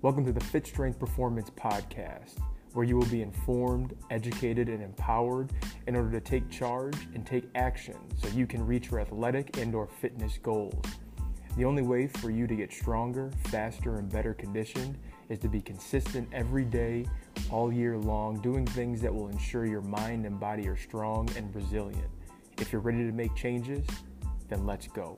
Welcome to the Fit Strength Performance Podcast, where you will be informed, educated, and empowered in order to take charge and take action so you can reach your athletic and or fitness goals. The only way for you to get stronger, faster, and better conditioned is to be consistent every day, all year long, doing things that will ensure your mind and body are strong and resilient. If you're ready to make changes, then let's go.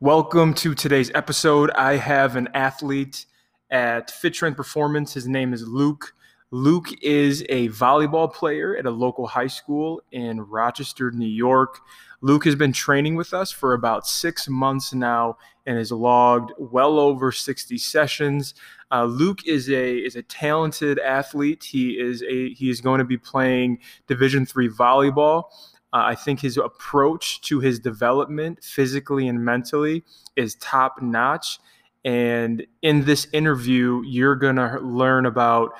Welcome to today's episode. I have an athlete at Fit Strength Performance. His name is Luke. Luke is a volleyball player at a local high school in Rochester, New York. Luke has been training with us for about six months now and has logged well over 60 sessions. Uh, Luke is a is a talented athlete. He is a he is going to be playing Division three volleyball. Uh, I think his approach to his development, physically and mentally, is top notch. And in this interview, you're going to learn about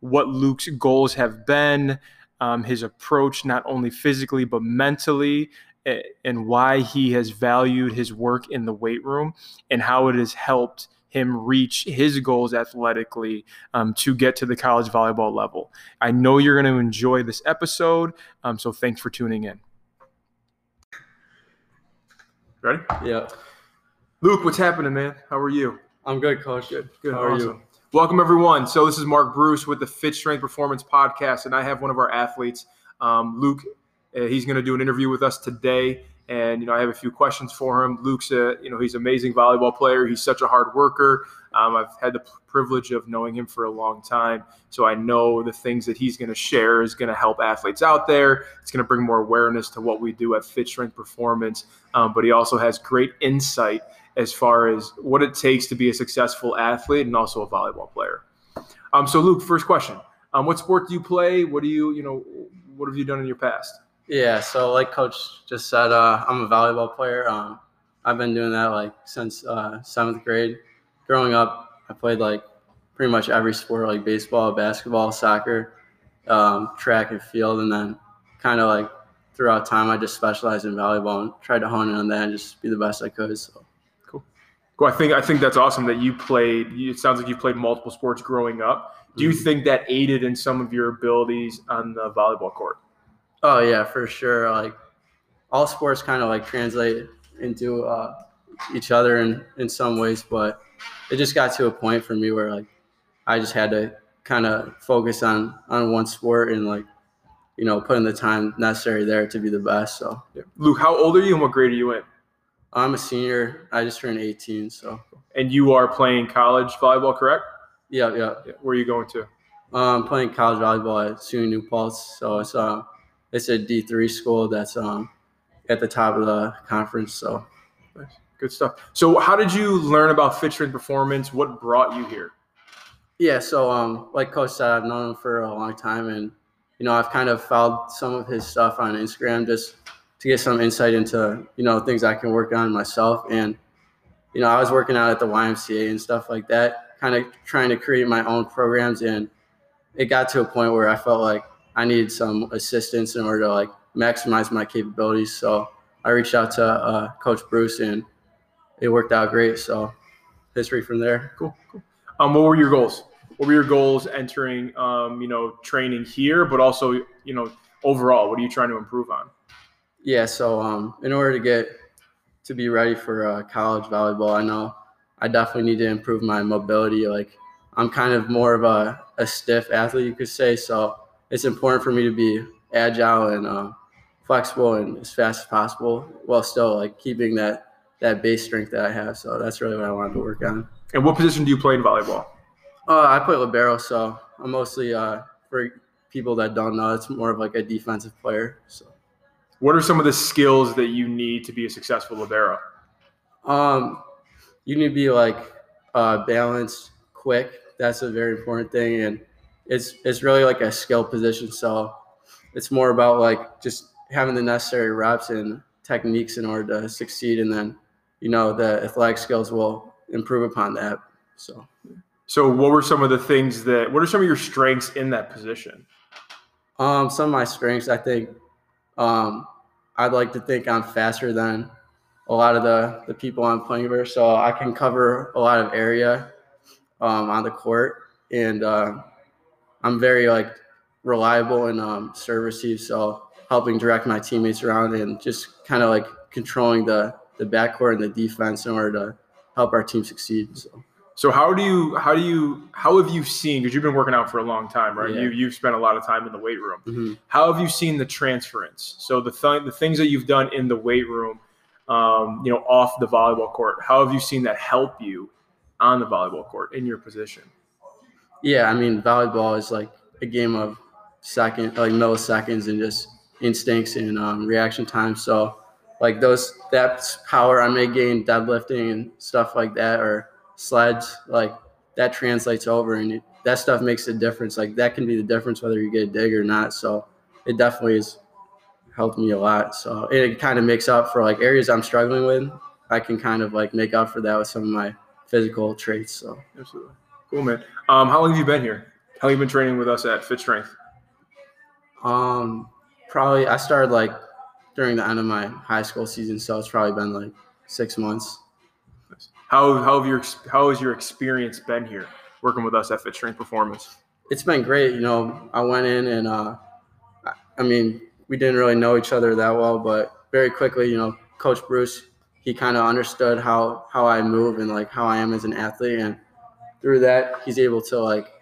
what Luke's goals have been, um, his approach, not only physically, but mentally, and why he has valued his work in the weight room and how it has helped him reach his goals athletically um, to get to the college volleyball level. I know you're going to enjoy this episode, um, so thanks for tuning in. Ready? Yeah. Luke, what's happening, man? How are you? I'm good, coach. Good. Good. How are awesome. you? Welcome, everyone. So, this is Mark Bruce with the Fit Strength Performance Podcast, and I have one of our athletes, um, Luke. Uh, he's going to do an interview with us today and you know I have a few questions for him. Luke's a you know he's an amazing volleyball player. He's such a hard worker. Um, I've had the privilege of knowing him for a long time, so I know the things that he's going to share is going to help athletes out there. It's going to bring more awareness to what we do at Fit Strength Performance. Um, but he also has great insight as far as what it takes to be a successful athlete and also a volleyball player. Um, so Luke, first question: um, What sport do you play? What do you you know what have you done in your past? Yeah, so like Coach just said, uh, I'm a volleyball player. Um, I've been doing that like since uh, seventh grade. Growing up, I played like pretty much every sport, like baseball, basketball, soccer, um, track and field, and then kind of like throughout time, I just specialized in volleyball and tried to hone in on that and just be the best I could. So. Cool. Cool. I think I think that's awesome that you played. It sounds like you played multiple sports growing up. Do you mm-hmm. think that aided in some of your abilities on the volleyball court? Oh yeah, for sure. Like all sports kind of like translate into uh, each other in in some ways, but it just got to a point for me where like I just had to kind of focus on on one sport and like you know putting the time necessary there to be the best. So yeah. Luke, how old are you and what grade are you in? I'm a senior. I just turned 18. So and you are playing college volleyball, correct? Yeah, yeah. yeah. Where are you going to? I'm um, playing college volleyball at SUNY New Paltz. So it's uh it's a D three school that's um at the top of the conference. So nice. good stuff. So how did you learn about Fit Strength Performance? What brought you here? Yeah, so um like Coach said, I've known him for a long time, and you know I've kind of followed some of his stuff on Instagram just to get some insight into you know things I can work on myself. And you know I was working out at the YMCA and stuff like that, kind of trying to create my own programs, and it got to a point where I felt like I needed some assistance in order to like maximize my capabilities. So I reached out to uh, Coach Bruce, and it worked out great. So history from there. Cool. cool. Um, what were your goals? What were your goals entering, um, you know, training here, but also, you know, overall, what are you trying to improve on? Yeah. So, um, in order to get to be ready for uh, college volleyball, I know I definitely need to improve my mobility. Like, I'm kind of more of a, a stiff athlete, you could say. So, it's important for me to be agile and uh, flexible and as fast as possible while still like keeping that that base strength that I have. So that's really what I wanted to work on. And what position do you play in volleyball? Uh, I play libero, so I'm mostly uh, for people that don't know, it's more of like a defensive player. So, what are some of the skills that you need to be a successful libero? Um, you need to be like uh, balanced, quick. That's a very important thing, and it's it's really like a skill position. So it's more about like just having the necessary reps and techniques in order to succeed, and then you know the athletic skills will improve upon that. So. So, what were some of the things that? What are some of your strengths in that position? Um, some of my strengths, I think, um, I'd like to think I'm faster than a lot of the, the people I'm playing with. So I can cover a lot of area um, on the court. And uh, I'm very like reliable and um, serve receive. So helping direct my teammates around and just kind of like controlling the, the backcourt and the defense in order to help our team succeed. So. So how do you how do you how have you seen because you've been working out for a long time, right? Yeah. You you've spent a lot of time in the weight room. Mm-hmm. How have you seen the transference? So the th- the things that you've done in the weight room, um, you know, off the volleyball court. How have you seen that help you on the volleyball court in your position? Yeah, I mean, volleyball is like a game of second, like milliseconds, and just instincts and um, reaction time. So, like those, that power I may gain deadlifting and stuff like that, or sleds, like that translates over, and it, that stuff makes a difference. Like that can be the difference whether you get a dig or not. So, it definitely has helped me a lot. So, it kind of makes up for like areas I'm struggling with. I can kind of like make up for that with some of my physical traits. So. Absolutely. Cool, man. Um, how long have you been here? How long have you been training with us at Fit Strength? Um, probably I started like during the end of my high school season, so it's probably been like six months. How how have your how has your experience been here working with us at Fit Strength Performance? It's been great. You know, I went in and uh, I- I mean, we didn't really know each other that well, but very quickly, you know, Coach Bruce, he kind of understood how how I move and like how I am as an athlete, and through that, he's able to like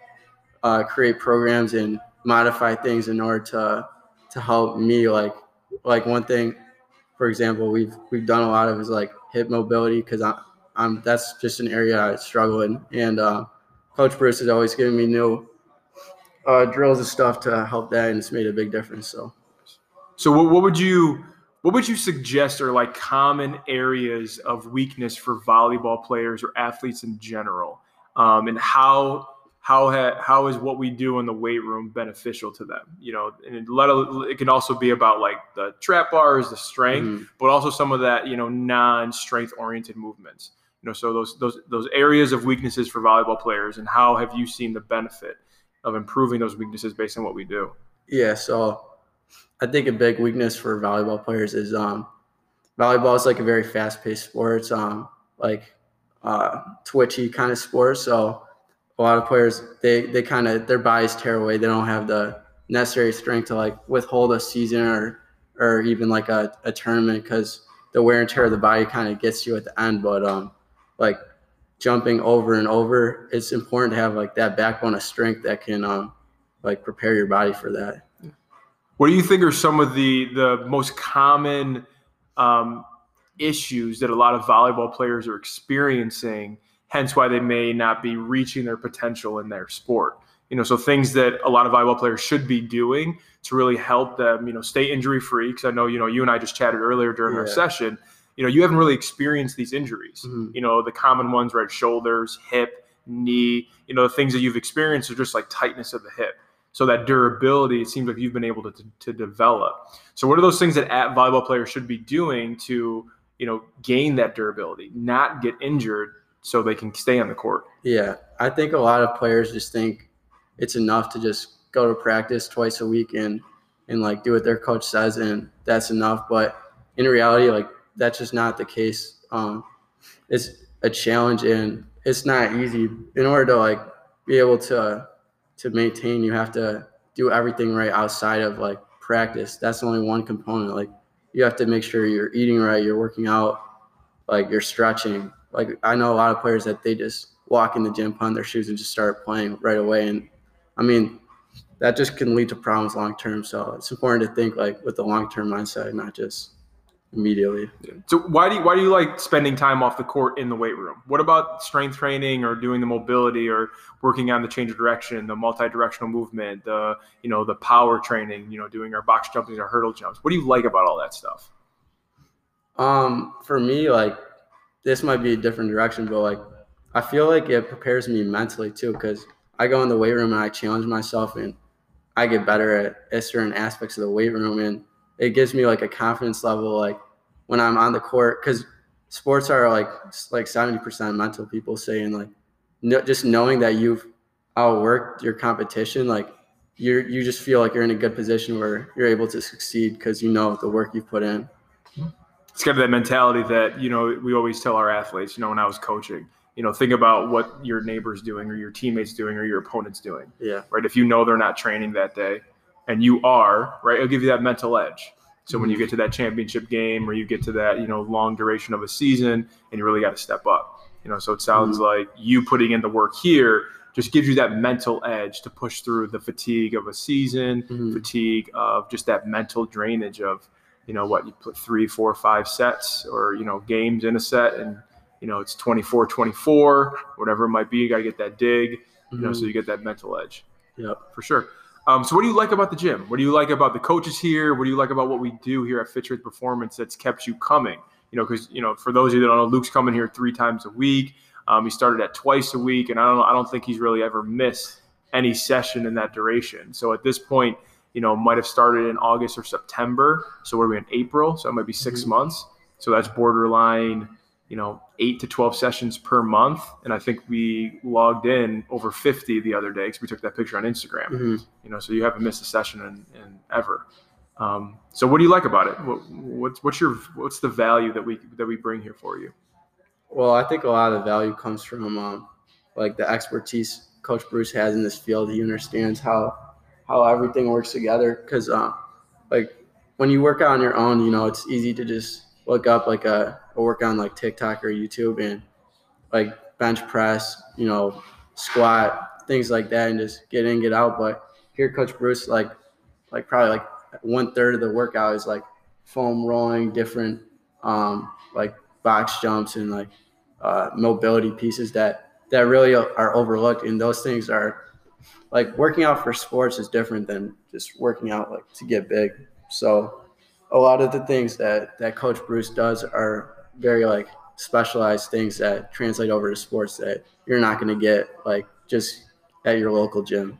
uh, create programs and modify things in order to to help me like like one thing for example we've we've done a lot of is like hip mobility because i'm i'm that's just an area i struggle in. And uh, coach bruce has always given me new uh, drills and stuff to help that and it's made a big difference so. So what, what would you what would you suggest are like common areas of weakness for volleyball players or athletes in general, um, and how how ha, how is what we do in the weight room beneficial to them? You know, and it, let, it can also be about like the trap bars, the strength, Mhm. but also some of that you know non-strength oriented movements. You know, so those those those areas of weaknesses for volleyball players, and how have you seen the benefit of improving those weaknesses based on what we do? Yeah, so I think a big weakness for volleyball players is um, volleyball is like a very fast-paced sport. It's um, like uh, twitchy kind of sport. So a lot of players they they kind of their bodies tear away. They don't have the necessary strength to like withhold a season or or even like a, a tournament because the wear and tear of the body kind of gets you at the end. But um, like jumping over and over, it's important to have like that backbone of strength that can um, like prepare your body for that. What do you think are some of the the most common um, issues that a lot of volleyball players are experiencing? Hence, why they may not be reaching their potential in their sport. You know, so things that a lot of volleyball players should be doing to really help them, you know, stay injury free. Because I know, you know, you and I just chatted earlier during our session. You know, you haven't really experienced these injuries. Mhm. You know, the common ones, right? Shoulders, hip, knee. You know, the things that you've experienced are just like tightness of the hip. So that durability, it seems like you've been able to, to, to develop. So what are those things that at volleyball players should be doing to, you know, gain that durability, not get injured so they can stay on the court? Yeah, I think a lot of players just think it's enough to just go to practice twice a week and and like do what their coach says and that's enough. But in reality, like that's just not the case. Um, it's a challenge and it's not easy. In order to like be able to to maintain, you have to do everything right outside of like practice. That's only one component. Like you have to make sure you're eating right, you're working out, like you're stretching. Like I know a lot of players that they just walk in the gym, put on their shoes, and just start playing right away. And I mean, that just can lead to problems long term. So it's important to think like with the long term mindset, not just immediately. So why do you, why do you like spending time off the court in the weight room? What about strength training or doing the mobility or working on the change of direction, the multi-directional movement, the you know the power training, you know doing our box jumping, our hurdle jumps? What do you like about all that stuff? Um, for me, like this might be a different direction, but like I feel like it prepares me mentally too, because I go in the weight room and I challenge myself and I get better at, at certain aspects of the weight room and it gives me like a confidence level like when I'm on the court because sports are like like 70% mental people saying like no, just knowing that you've outworked your competition like you're you just feel like you're in a good position where you're able to succeed because you know the work you've put in. It's kind of that mentality that you know we always tell our athletes. You know, when I was coaching, you know, think about what your neighbor's doing or your teammates doing or your opponent's doing. Yeah. Right. If you know they're not training that day, and you are, right, it'll give you that mental edge. So when you get to that championship game or you get to that, you know, long duration of a season and you really got to step up. You know, so it sounds Mhm. like you putting in the work here just gives you that mental edge to push through the fatigue of a season, Mhm. fatigue of just that mental drainage of, you know, what you put three, four, five sets or, you know, games in a set and, you know, it's 24, 24, whatever it might be. You got to get that dig, you know, so you get that mental edge Yep. for sure. Um, so, what do you like about the gym? What do you like about the coaches here? What do you like about what we do here at Fit Performance that's kept you coming? You know, because you know, for those of you that don't know, Luke's coming here three times a week. Um, he started at twice a week, and I don't, I don't think he's really ever missed any session in that duration. So at this point, you know, might have started in August or September. So what are we in April? So it might be 6 Mhm. months. So that's borderline, you know, eight to 12 sessions per month. And I think we logged in over 50 the other day because we took that picture on Instagram Mhm. you know so you haven't missed a session in, in ever um, so what do you like about it what, what's what's your what's the value that we that we bring here for you Well, I think a lot of the value comes from um, like the expertise Coach Bruce has in this field. He understands how how everything works together. Because uh, like when you work out on your own, you know it's easy to just look up like a, a workout on like TikTok or YouTube and like bench press, you know, squat, things like that, and just get in, get out. But here, Coach Bruce, like like probably like one third of the workout is like foam rolling, different um, like box jumps and like uh, mobility pieces that that really are overlooked. And those things are like working out for sports is different than just working out like to get big. So a lot of the things that that Coach Bruce does are very like specialized things that translate over to sports that you're not going to get like just at your local gym.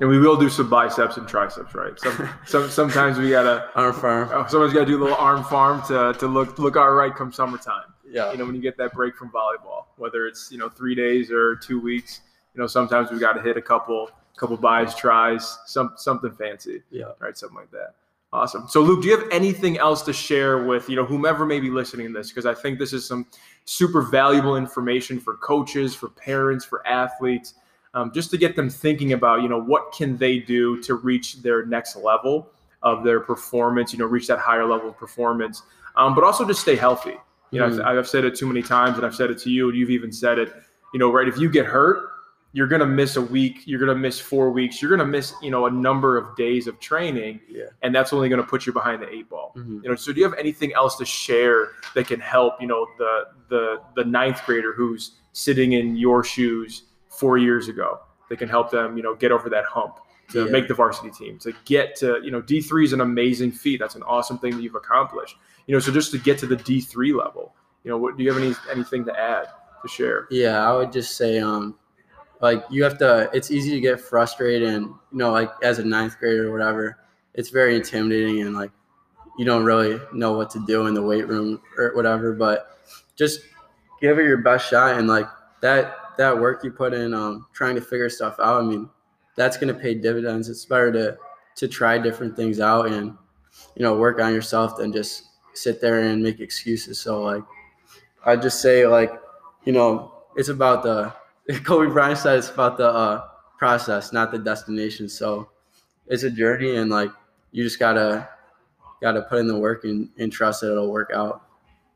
and we will do some biceps and triceps right some, some sometimes we gotta Arm farm, oh, somebody's gotta do a little arm farm to, to look look all right come summertime yeah, you know when you get that break from volleyball whether it's you know three days or two weeks you know sometimes we got to hit a couple couple buys tries some something fancy yeah. right? Something like that. Awesome. So, Luke, do you have anything else to share with you know whomever may be listening to this? Because I think this is some super valuable information for coaches, for parents, for athletes, um, just to get them thinking about you know what can they do to reach their next level of their performance. You know, reach that higher level of performance, um, but also just stay healthy. You know, Mhm. I've, I've said it too many times, and I've said it to you, and you've even said it. You know, right? If you get hurt, you're gonna miss a week. You're gonna miss four weeks. You're gonna miss you know a number of days of training Yeah. and that's only going to put you behind the eight ball. Mhm. You know, so do you have anything else to share that can help? You know, the the the ninth grader who's sitting in your shoes four years ago that can help them, you know, get over that hump to Yeah. make the varsity team, to get to you know D three is an amazing feat. That's an awesome thing that you've accomplished. You know, so just to get to the D three level, you know, what do you have any anything to add to share? Yeah, I would just say, um, like you have to. It's easy to get frustrated, and you know, like as a ninth grader or whatever, it's very intimidating, and like you don't really know what to do in the weight room or whatever. But just give it your best shot, and like that that work you put in, um, trying to figure stuff out. I mean, that's gonna pay dividends. It's better to to try different things out and you know work on yourself than just sit there and make excuses. So like, I just say like you know, it's about the Kobe Bryant said it's about the uh, process, not the destination. So it's a journey, and like you just gotta gotta put in the work and, and trust that it'll work out.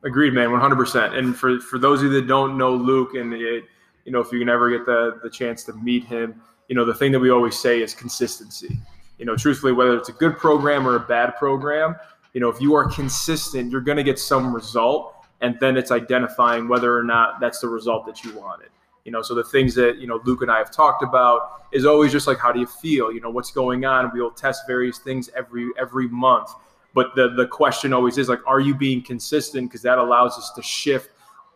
Agreed, man, one hundred percent. And for for those of you that don't know Luke, and it, you know, if you can ever get the the chance to meet him, you know, the thing that we always say is consistency. You know, truthfully, whether it's a good program or a bad program, you know, if you are consistent, you're to get some result, and then it's identifying whether or not that's the result that you wanted. You know, so the things that you know Luke and I have talked about is always just like how do you feel? You know, what's going on? We'll test various things every every month. But the the question always is like, are you being consistent? Because that allows us to shift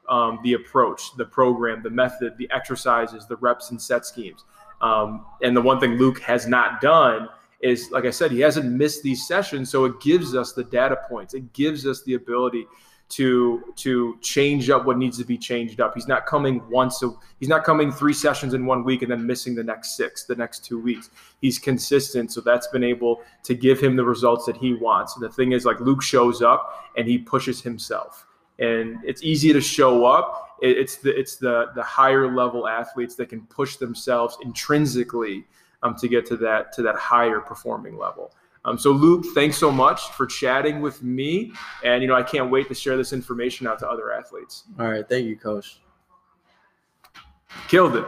um, the approach, the program, the method, the exercises, the reps and set schemes. Um, and the one thing Luke has not done is, like I said, he hasn't missed these sessions, so it gives us the data points. It gives us the ability to to change up what needs to be changed up. He's not coming once a he's not coming three sessions in one week and then missing the next six, the next two weeks. He's consistent, so that's been able to give him the results that he wants. And the thing is, like Luke shows up and he pushes himself, and it's easy to show up. it's the it's the the higher level athletes that can push themselves intrinsically um, to get to that to that higher performing level. Um, so Luke, thanks so much for chatting with me, and you know I can't wait to share this information out to other athletes. All right, thank you, Coach. Killed it.